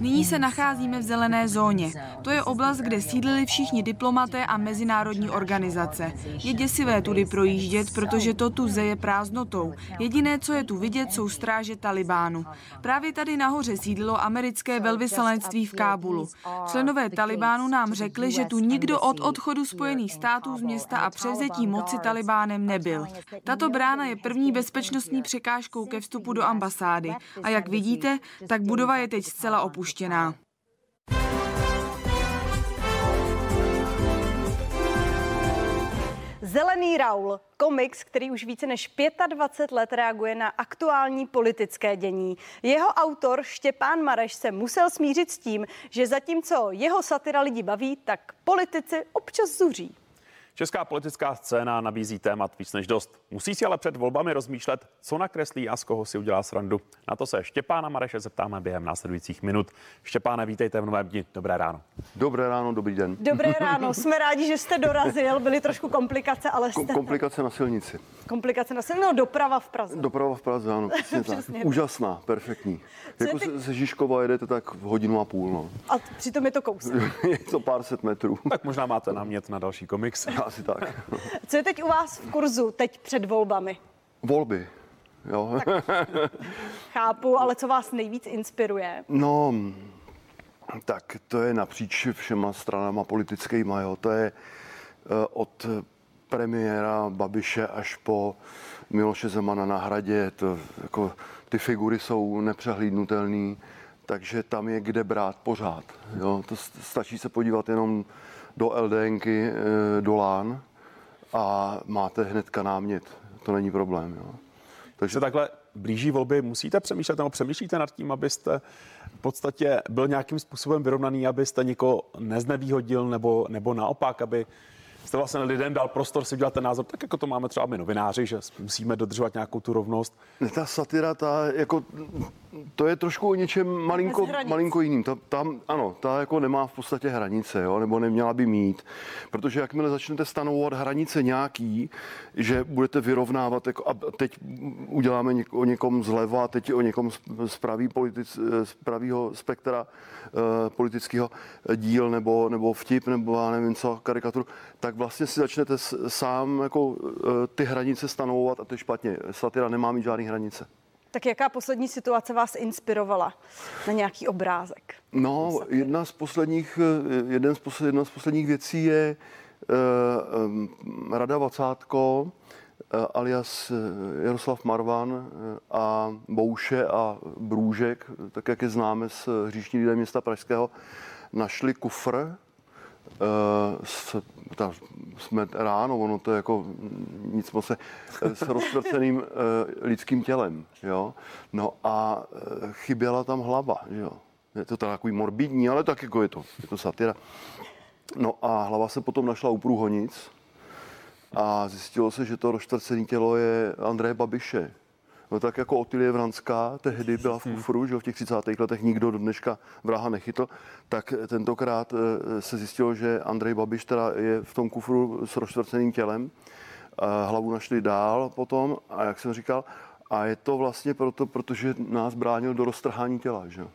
Nyní se nacházíme v zelené zóně. To je oblast, kde sídlili všichni diplomaté a mezinárodní organizace. Je děsivé tudy projíždět, protože to tu zeje prázdnotou. Jediné, co je tu vidět, jsou stráže Talibánu. Právě tady nahoře sídlilo americké velvyslanectví v Kábulu. Členové Talibánu nám řekli, že tu nikdo od odchodu Spojených států z města a převzetí moci Talibánem nebyl. Tato brána je první bezpečnostní překážkou ke vstupu do ambasády. A jak vidíte, tak budova je teď zcela opuštěná. Zelený Raul, komiks, který už více než 25 let reaguje na aktuální politické dění. Jeho autor Štěpán Mareš se musel smířit s tím, že zatímco jeho satira lidi baví, tak politici občas zuří. Česká politická scéna nabízí témat víc než dost. Musí si ale před volbami rozmýšlet, co nakreslí a z koho si udělá srandu. Na to se Štěpána Mareše zeptáme během následujících minut. Štěpáne, vítejte v novém dni. Dobré ráno. Dobré ráno, dobrý den. Dobré ráno, jsme rádi, že jste dorazil. Byly trošku komplikace, ale jste... Komplikace na silnici. Komplikace na silnici, no doprava v Praze. Doprava v Praze, ano, přesně tak. Úžasná, perfektní. Co Jako se, se Žižkova jedete tak v hodinu a půl, no. A přitom je to kousek. je to pár set metrů. Tak možná máte námět na další komiks. Asi tak. Co je teď u vás v kurzu, teď před volbami? Volby, jo. Chápu, ale co vás nejvíc inspiruje? No, tak to je napříč všema stranama politickýma, jo. To je eh, od premiéra Babiše až po Miloše Zemana na hradě. To, jako, ty figury jsou nepřehlídnutelné, takže tam je kde brát pořád. Jo. To stačí se podívat jenom do LDNky, eh, do LAN a máte hnedka námět. To není problém. Jo. Takže se takhle blíží volby, musíte přemýšlet nebo přemýšlíte nad tím, abyste v podstatě byl nějakým způsobem vyrovnaný, abyste někoho neznevýhodil nebo, nebo naopak, aby jste vlastně lidem dal prostor si udělat ten názor, tak jako to máme třeba my novináři, že musíme dodržovat nějakou tu rovnost. Ne, Ta satira, ta jako, to je trošku o něčem malinko, malinko jiným. Ta, tam, ano, ta jako nemá v podstatě hranice, jo, nebo neměla by mít. Protože jakmile začnete stanovovat hranice nějaký, že budete vyrovnávat, jako, a teď uděláme něk, o někom zleva, teď o někom z, z, pravý politic, z pravýho spektra eh, politického díl, nebo, nebo vtip, nebo já nevím co, karikaturu, tak vlastně si začnete sám jako eh, ty hranice stanovovat a to je špatně. Satira nemá mít žádný hranice. Tak jaká poslední situace vás inspirovala na nějaký obrázek? No, jedna z posledních, eh, jeden z posled, jedna z posledních věcí je uh, um, Rada Vacátko, uh, alias eh, Jaroslav Marvan a Bouše a Brůžek, tak jak je známe z hříšní lidé města Pražského, našli kufr, s, ta, jsme ráno, ono to je jako nic moc se, s roztvrceným uh, lidským tělem, jo. No a uh, chyběla tam hlava, jo. Je to takový morbidní, ale tak jako je to, je to satira. No a hlava se potom našla u průhonic a zjistilo se, že to roztvrcené tělo je Andreje Babiše. No tak jako Otilie Vranská tehdy byla v kufru, že v těch 30. letech nikdo do dneška vraha nechytl, tak tentokrát eh, se zjistilo, že Andrej Babiš teda je v tom kufru s roztvrceným tělem. A hlavu našli dál potom a jak jsem říkal, a je to vlastně proto, protože nás bránil do roztrhání těla, že jo.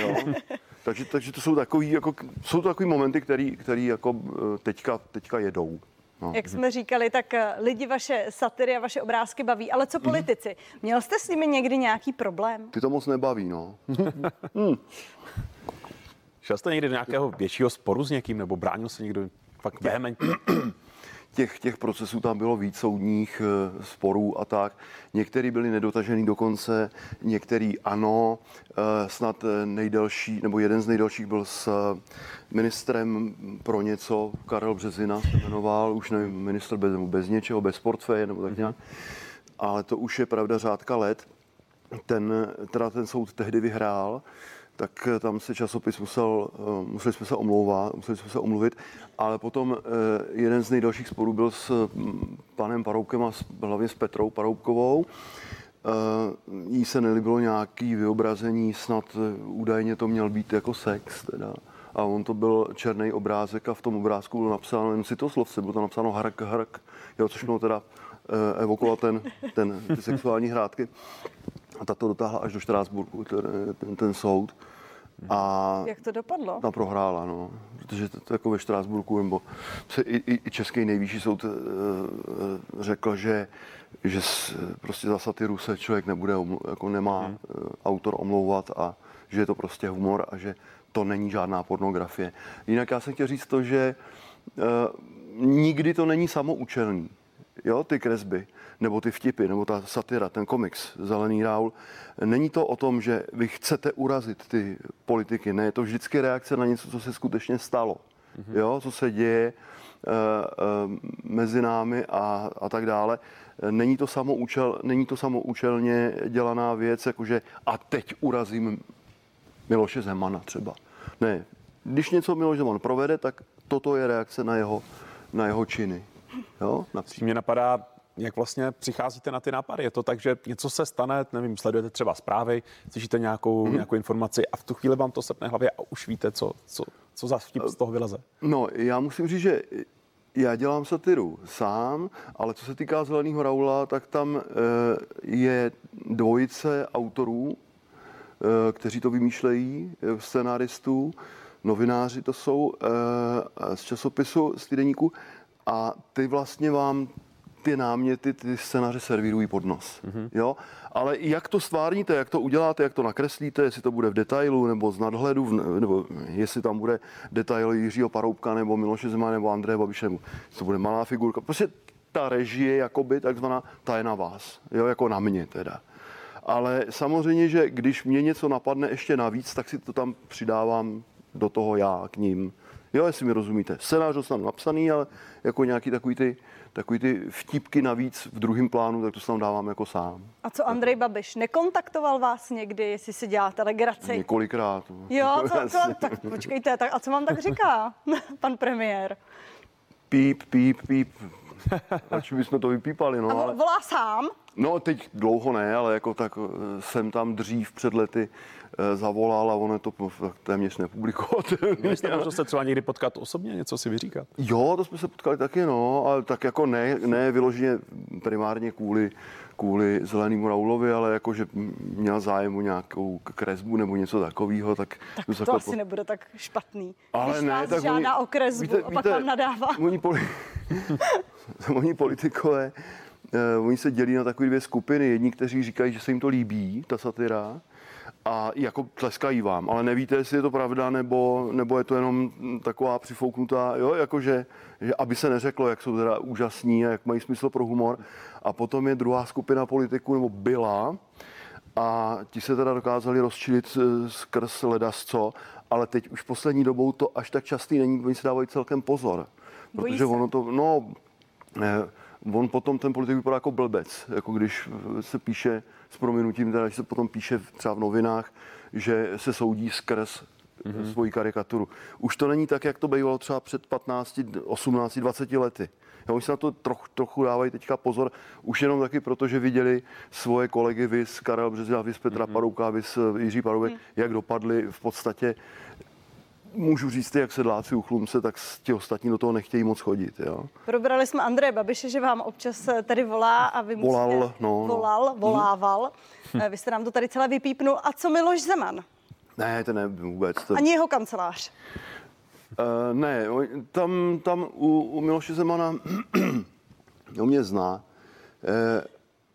Jo. Takže, takže to jsou takový, jako, jsou to takový momenty, který, který jako eh, teďka, teďka jedou. No. Jak jsme říkali, tak eh, lidi vaše satiry a vaše obrázky baví, ale co politici? Měl jste s nimi někdy nějaký problém? Ty to moc nebaví, no. Šel jste někdy do nějakého většího sporu s někým nebo bránil se někdo fakt vehementně? těch, těch procesů tam bylo víc soudních eh, sporů a tak. Některý byli nedotažený do konce, některý ano. Eh, Snad eh, nejdelší, nebo jeden z nejdelších byl s ministrem pro něco, Karel Březina se jmenoval, už nevím, ministr bez, bez něčeho, bez portfeje nebo tak nějak. Ale to už je pravda řádka let. Ten, teda ten soud tehdy vyhrál, tak tam se časopis musel, eh, museli jsme se omlouvat, museli jsme se omluvit, ale potom eh, jeden z nejdelších sporů byl s mm, panem Paroubkem a hlavně s Petrou Paroubkovou. Jí se nelíbilo nějaký vyobrazení, snad údajně to měl být jako sex teda. A on to byl černý obrázek a v tom obrázku bylo napsáno, jen si to slovce, bylo tam napsáno hrk, hrk, jo, což mělo teda evokovat ten, ten, ty sexuální hrátky. A ta to dotáhla až do Štrásburku, ten, ten, ten soud. A Jak to dopadlo? Tam prohrála, no. Protože to, to jako ve Štrásburku, nebo se i, i, i Český nejvyšší soud e, řekl, že, že s, prostě za satiru se člověk nebude, jako nemá hmm. autor omlouvat a že je to prostě humor a že to není žádná pornografie. Jinak já jsem chtěl říct to, že e, nikdy to není samoučelný jo, ty kresby, nebo ty vtipy, nebo ta satira, ten komiks Zelený Raul, není to o tom, že vy chcete urazit ty politiky, ne, je to vždycky reakce na něco, co se skutečně stalo, mm-hmm. jo, co se děje uh, uh, mezi námi a, a tak dále. Není to, samoučel, není to samoučelně dělaná věc, jakože a teď urazím Miloše Zemana třeba. Ne, když něco Miloš Zeman provede, tak toto je reakce na jeho, na jeho činy. Jo, například. Mě napadá, jak vlastně přicházíte na ty nápady. Je to tak, že něco se stane, nevím, sledujete třeba zprávy, slyšíte nějakou, mm-hmm. nějakou informaci a v tu chvíli vám to sepne hlavě a už víte, co, co, co za vtip z toho vyleze. No, já musím říct, že já dělám satiru sám, ale co se týká Zeleného Raula, tak tam e, je dvojice autorů, e, kteří to vymýšlejí, e, scenáristů, novináři to jsou z časopisu, z týdeníku a ty vlastně vám ty náměty, ty scénáře servírují pod nos. Mm-hmm. Jo? Ale jak to stvárníte, jak to uděláte, jak to nakreslíte, jestli to bude v detailu nebo z nadhledu, nebo jestli tam bude detail Jiřího Paroubka nebo Miloše Zema nebo Andreje Babiše, nebo to bude malá figurka. Prostě ta režie, jakoby takzvaná, ta je na vás, jo, jako na mě teda. Ale samozřejmě, že když mě něco napadne ještě navíc, tak si to tam přidávám do toho já k ním. Jo, jestli mi rozumíte. Scénář dostanu napsaný, ale jako nějaký takový ty, takový ty vtipky navíc v druhém plánu, tak to se tam dávám jako sám. A co Andrej Babiš, nekontaktoval vás někdy, jestli si děláte legraci? Několikrát. Jo, co, co, tak počkejte, tak a co vám tak říká pan premiér? Píp, píp, píp. Radši bychom to vypípali, no. A volá sám? No, teď dlouho ne, ale jako tak eh, jsem tam dřív před lety zavolal a on je to téměř nepublikovat. Měli jste možnost se třeba někdy potkat osobně, něco si vyříkat? Jo, to jsme se potkali taky, no, ale tak jako ne, ne vyloženě primárně kvůli, kvůli zelenému Raulovi, ale jako, že měl zájem o nějakou kresbu nebo něco takového, tak... Tak to, to asi po... nebude tak špatný. Ale Když ne, vás tak žádá oni, o kresbu víte, a pak víte, vám nadává. Oni, poli... oni politikové, uh, oni se dělí na takové dvě skupiny. Jedni, kteří říkají, že se jim to líbí, ta satira, a jako tleskají vám, ale nevíte, jestli je to pravda, nebo, nebo je to jenom taková přifouknutá, jo, jakože, že aby se neřeklo, jak jsou teda úžasní a jak mají smysl pro humor. A potom je druhá skupina politiků, nebo byla, a ti se teda dokázali rozčilit skrz ledasco, ale teď už poslední dobou to až tak častý není, oni si dávají celkem pozor. Bojí protože se. ono to, no, ne, on potom ten politik vypadá jako blbec, jako když se píše s prominutím, teda, že se potom píše třeba v novinách, že se soudí skrz mm-hmm. svoji karikaturu. Už to není tak, jak to bývalo třeba před 15, 18, 20 lety. Já, oni se na to troch, trochu dávají teďka pozor, už jenom taky proto, že viděli svoje kolegy, vys Karel Březina, vys Petra mm-hmm. Parouka, vys Jiří Paroubek, mm. jak dopadli v podstatě můžu říct, jak sedláci u chlumce, tak ti ostatní do toho nechtějí moc chodit. Jo. Probrali jsme Andreje Babiše, že vám občas eh, tady volá a vy volal, musíte... no, no. volal, volával. Hm. Vy jste nám to tady celé vypípnul. A co Miloš Zeman? Ne, to ne vůbec. To... Ani jeho kancelář? Uh, ne, tam, tam u, u Miloše Zemana, on mě zná, uh,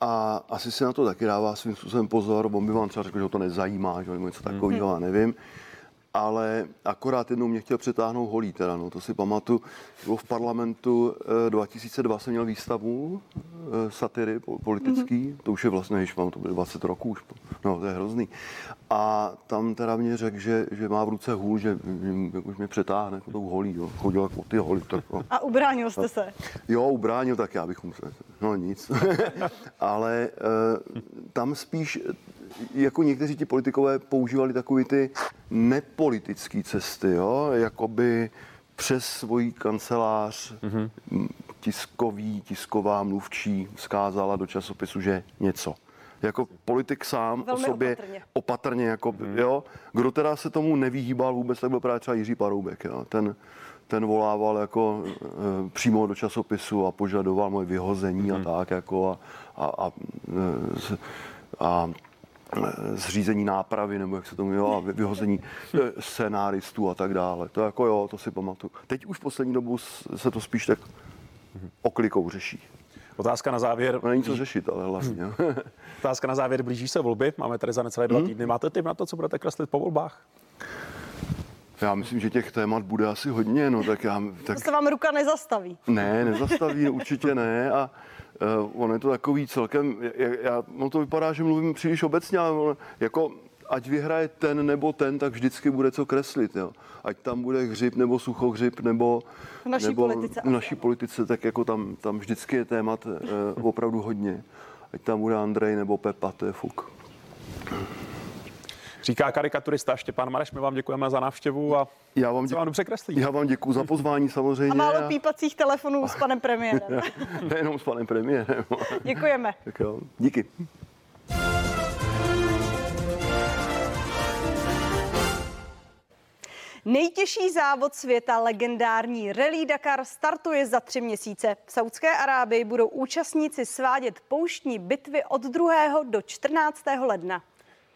a asi se na to taky dává svým způsobem pozor, on by vám třeba řekl, že ho to nezajímá, že něco takového, a nevím ale akorát jednou mě chtěl přetáhnout holí teda, no, to si pamatuju. Bylo v parlamentu 2002 eh, jsem měl výstavu e, satiry politický, mm-hmm. to už je vlastně, když mám to bylo 20 roků už, no to je hrozný. A tam teda mě řekl, že, že má v ruce hůl, že, že už mě přetáhne jako tou holí, jo. chodil jako ty holy. Tak, no. A ubránil jste se? Jo, ubránil, tak já bych musel, no nic. ale e, tam spíš, jako někteří ti politikové používali takový ty nepolitické cesty, jo, jakoby přes svoji kancelář mm-hmm. tiskový, tisková mluvčí vzkázala do časopisu, že něco. Jako politik sám Velmi o sobě opatrně. opatrně, jako, mm-hmm. jo. Kdo teda se tomu nevyhýbal vůbec, tak byl právě třeba Jiří Paroubek, jo. Ten, ten volával jako e, přímo do časopisu a požadoval moje vyhození mm-hmm. a tak jako a, a, a, z- a e, zřízení nápravy, nebo jak se tomu jo, a vy- vyhození scénáristů a tak dále. To jako jo, to si pamatuju. Teď už v poslední dobu se to spíš tak oklikou řeší. Otázka na závěr. Není co řešit, ale hlavně. jo. Otázka na závěr, blíží se volby, máme tady za necelé dva Hmm? týdny. Máte tip na to, co budete kreslit po volbách? Já myslím, že těch témat bude asi hodně, no tak já... Tak To se vám ruka nezastaví. Ne, nezastaví, určitě ne. A uh, on je to takový celkem, já, já, no to vypadá, že mluvím příliš obecně, ale on, jako ať vyhraje ten nebo ten, tak vždycky bude co kreslit. Jo. Ať tam bude hřib nebo suchohřib nebo, V naší nebo politice v naší politice, tak jako tam, tam vždycky je témat uh, opravdu hodně. Ať tam bude Andrej nebo Pepa, to je fuk. Říká karikaturista Štěpán Mareš, my vám děkujeme za návštěvu a já vám, děkuji. vám dobře kreslí. Já vám děkuji za pozvání A samozřejmě. málo pípacích telefonů s panem premiérem. Nejenom s panem premiérem. Děkujeme. tak jo, díky. Nejtěžší závod světa, legendární Rally Dakar, startuje za tři měsíce. V Saudské Arábii budou účastníci svádět pouštní bitvy od 2. do 14. ledna.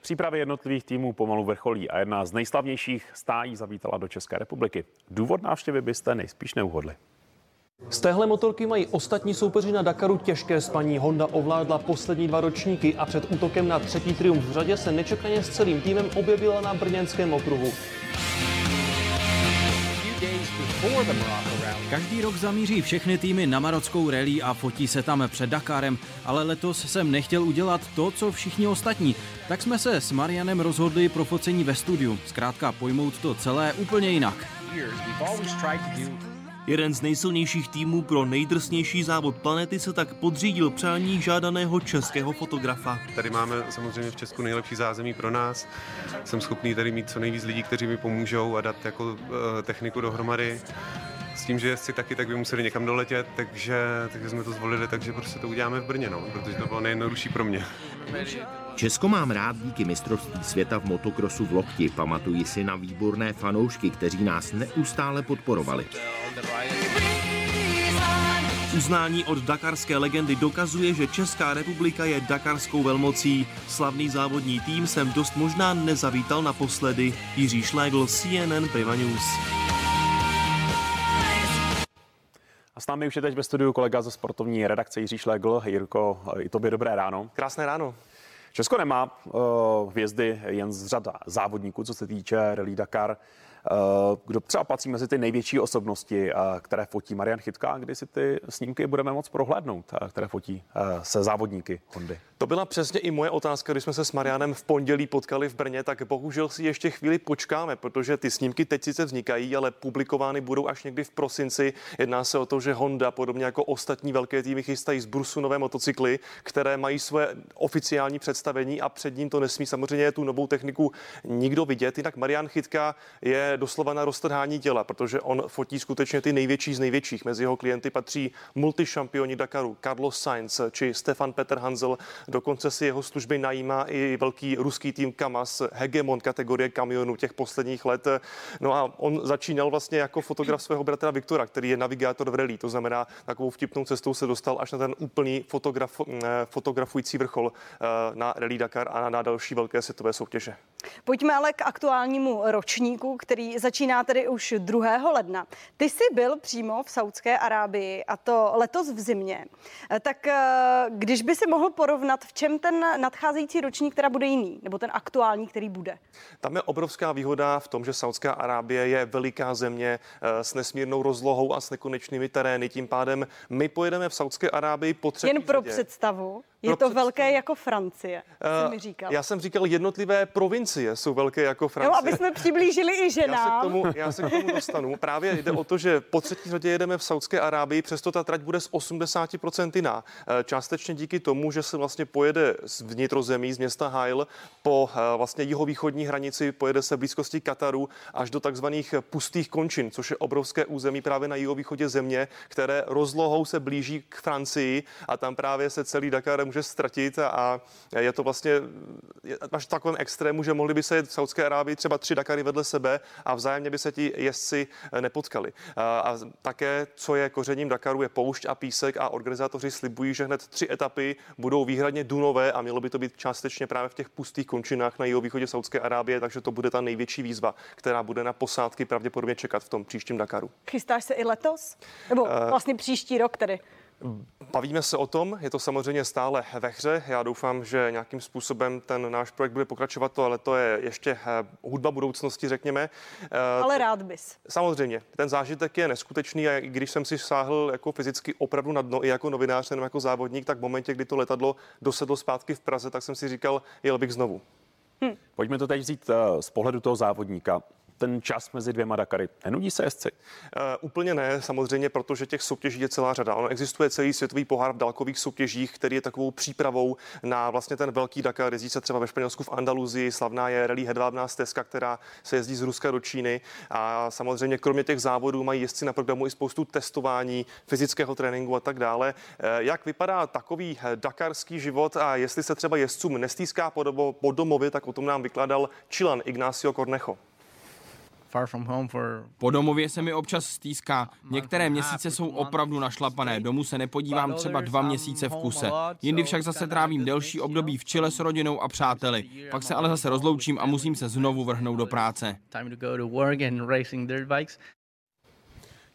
Přípravy jednotlivých týmů pomalu vrcholí a jedna z nejslavnějších stájí zavítala do České republiky. Důvod návštěvy byste nejspíš neuhodli. Z téhle motorky mají ostatní soupeři na Dakaru těžké spaní. Honda ovládla poslední dva ročníky a před útokem na třetí triumf v řadě se nečekaně s celým týmem objevila na brněnském okruhu. Každý rok zamíří všechny týmy na marockou rally a fotí se tam před Dakarem, ale letos jsem nechtěl udělat to, co všichni ostatní. Tak jsme se s Marianem rozhodli pro focení ve studiu. Zkrátka pojmout to celé úplně jinak. Jeden z nejsilnějších týmů pro nejdrsnější závod planety se tak podřídil přání žádaného českého fotografa. Tady máme samozřejmě v Česku nejlepší zázemí pro nás. Jsem schopný tady mít co nejvíc lidí, kteří mi pomůžou a dát jako uh, techniku dohromady. S tím, že jezdci taky, tak by museli někam doletět, takže, takže jsme to zvolili, takže prostě to uděláme v Brně, no, protože to bylo nejjednodušší pro mě. Česko mám rád díky mistrovství světa v motokrosu v Lokti. Pamatuji si na výborné fanoušky, kteří nás neustále podporovali. Uznání od dakarské legendy dokazuje, že Česká republika je dakarskou velmocí. Slavný závodní tým jsem dost možná nezavítal naposledy. Jiří Šlégl, CNN Prima News. A s námi už je teď ve studiu kolega ze sportovní redakce Jiří Šlegl. Jirko, i tobě dobré ráno. Krásné ráno. Česko nemá uh, hvězdy jen z řada závodníků, co se týče Rally Dakar. Uh, kdo třeba patří mezi ty největší osobnosti, uh, které fotí Marian Chytka, kdy si ty snímky budeme moc prohlédnout, uh, které fotí se závodníky Hondy? To byla přesně i moje otázka, když jsme se s Marianem v pondělí potkali v Brně, tak bohužel si ještě chvíli počkáme, protože ty snímky teď sice vznikají, ale publikovány budou až někdy v prosinci. Jedná se o to, že Honda, podobně jako ostatní velké týmy, chystají z Brusu nové motocykly, které mají své oficiální představení a před ním to nesmí samozřejmě tu novou techniku nikdo vidět. Jinak Marian Chytka je doslova na roztrhání těla, protože on fotí skutečně ty největší z největších. Mezi jeho klienty patří multišampioni Dakaru Carlos Sainz či Stefan Peter Hanzel. Dokonce si jeho služby najímá i velký ruský tým Kamaz, hegemon kategorie kamionů těch posledních let. No a on začínal vlastně jako fotograf svého bratra Viktora, který je navigátor v rally. To znamená, takovou vtipnou cestou se dostal až na ten úplný fotograf, eh, fotografující vrchol eh, na Rally Dakar a na další velké světové soutěže. Pojďme ale k aktuálnímu ročníku, který začíná tedy už 2. ledna. Ty jsi byl přímo v Saudské Arábii a to letos v zimě. Eh, Tak eh, když by si mohl porovnat, v čem ten nadcházející ročník teda bude jiný, nebo ten aktuální, který bude? Tam je obrovská výhoda v tom, že Saudská Arábie je veliká země eh, s nesmírnou rozlohou a s nekonečnými terény. Tím pádem my pojedeme v Saudské Arábii po třetí Jen pro řadě. představu. Je to velké jako Francie, jsi mi říkal. Já jsem říkal, jednotlivé provincie jsou velké jako Francie. Jo, aby jsme přiblížili i Já se, ženám. k tomu, já se k tomu dostanu. Právě jde o to, že po třetí řadě jedeme v Saudské Arábii, přesto ta trať bude z 80% jiná. Částečně díky tomu, že se vlastně pojede z vnitrozemí, z města Hail po eh, vlastně jihovýchodní hranici, pojede se v blízkosti Kataru až do takzvaných pustých končin, což je obrovské území právě na jihovýchodě země, které rozlohou se blíží k Francii a tam právě se celý Dakar může ztratit a, je to vlastně je až v takovém extrému, že mohli by se v Saudské Arábii třeba tři Dakary vedle sebe a vzájemně by se ti jezdci eh, nepotkali. A, a také, co je kořením Dakaru, je poušť a písek a organizátoři slibují, že hned tři etapy budou výhradně dunové a mělo by to být částečně právě v těch pustých končinách na jihovýchodě Saudské Arábie, takže to bude ta největší výzva, která bude na posádky pravděpodobně čekat v tom příštím Dakaru. Chystáš se i letos? Nebo Eh, vlastně příští rok tedy? Bavíme se o tom, je to samozřejmě stále ve hře. Já doufám, že nějakým způsobem ten náš projekt bude pokračovat, to, ale to je ještě eh, hudba budoucnosti, řekněme. Eh, Ale rád bys. Samozřejmě, ten zážitek je neskutečný a i když jsem si sáhl jako fyzicky opravdu na dno i jako novinář, jenom jako závodník, tak v momentě, kdy to letadlo dosedlo zpátky v Praze, tak jsem si říkal, jel bych znovu. Pojďme to teď vzít eh, z pohledu toho závodníka. Ten čas mezi dvěma Dakary. Nenudí se jezdci? Uh, úplně ne, samozřejmě, protože těch soutěží je celá řada. Ono existuje celý světový pohár v dálkových soutěžích, který je takovou přípravou na vlastně ten velký Dakar. Jezdí se třeba ve Španělsku v Andaluzii, slavná je rally hedvábná stezka, která se jezdí z Ruska do Číny. A samozřejmě kromě těch závodů mají jezdci na programu i spoustu testování, fyzického tréninku a tak dále. Uh, jak vypadá takový eh, dakarský život a jestli se třeba jezdcům nestýská po domově, tak o tom nám vykládal Čilan Ignacio Cornejo. Po domově se mi občas stýská. Některé měsíce jsou opravdu našlapané. Domů se nepodívám třeba dva měsíce v kuse. Jindy však zase trávím delší období v Chile s rodinou a přáteli. Pak se ale zase rozloučím a musím se znovu vrhnout do práce.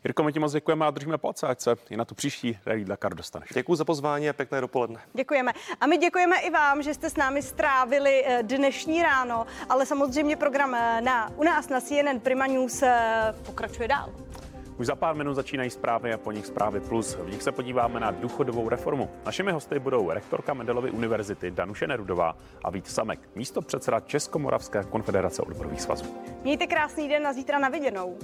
Jirko, my ti moc děkujeme a držíme palce, ať se i na tu příští Rally Dakar dostaneš. Děkuji za pozvání a pěkné dopoledne. Děkujeme. A my děkujeme i vám, že jste s námi strávili eh, dnešní ráno, ale samozřejmě program eh, na, u nás na CNN Prima News eh, pokračuje dál. Už za pár minut začínají zprávy a po nich zprávy plus. V nich se podíváme na důchodovou reformu. Našimi hosty budou rektorka Mendelovy univerzity Danuše Nerudová a Vít Samek, místo předseda Českomoravské konfederace odborových svazů. Mějte krásný den a zítra na viděnou.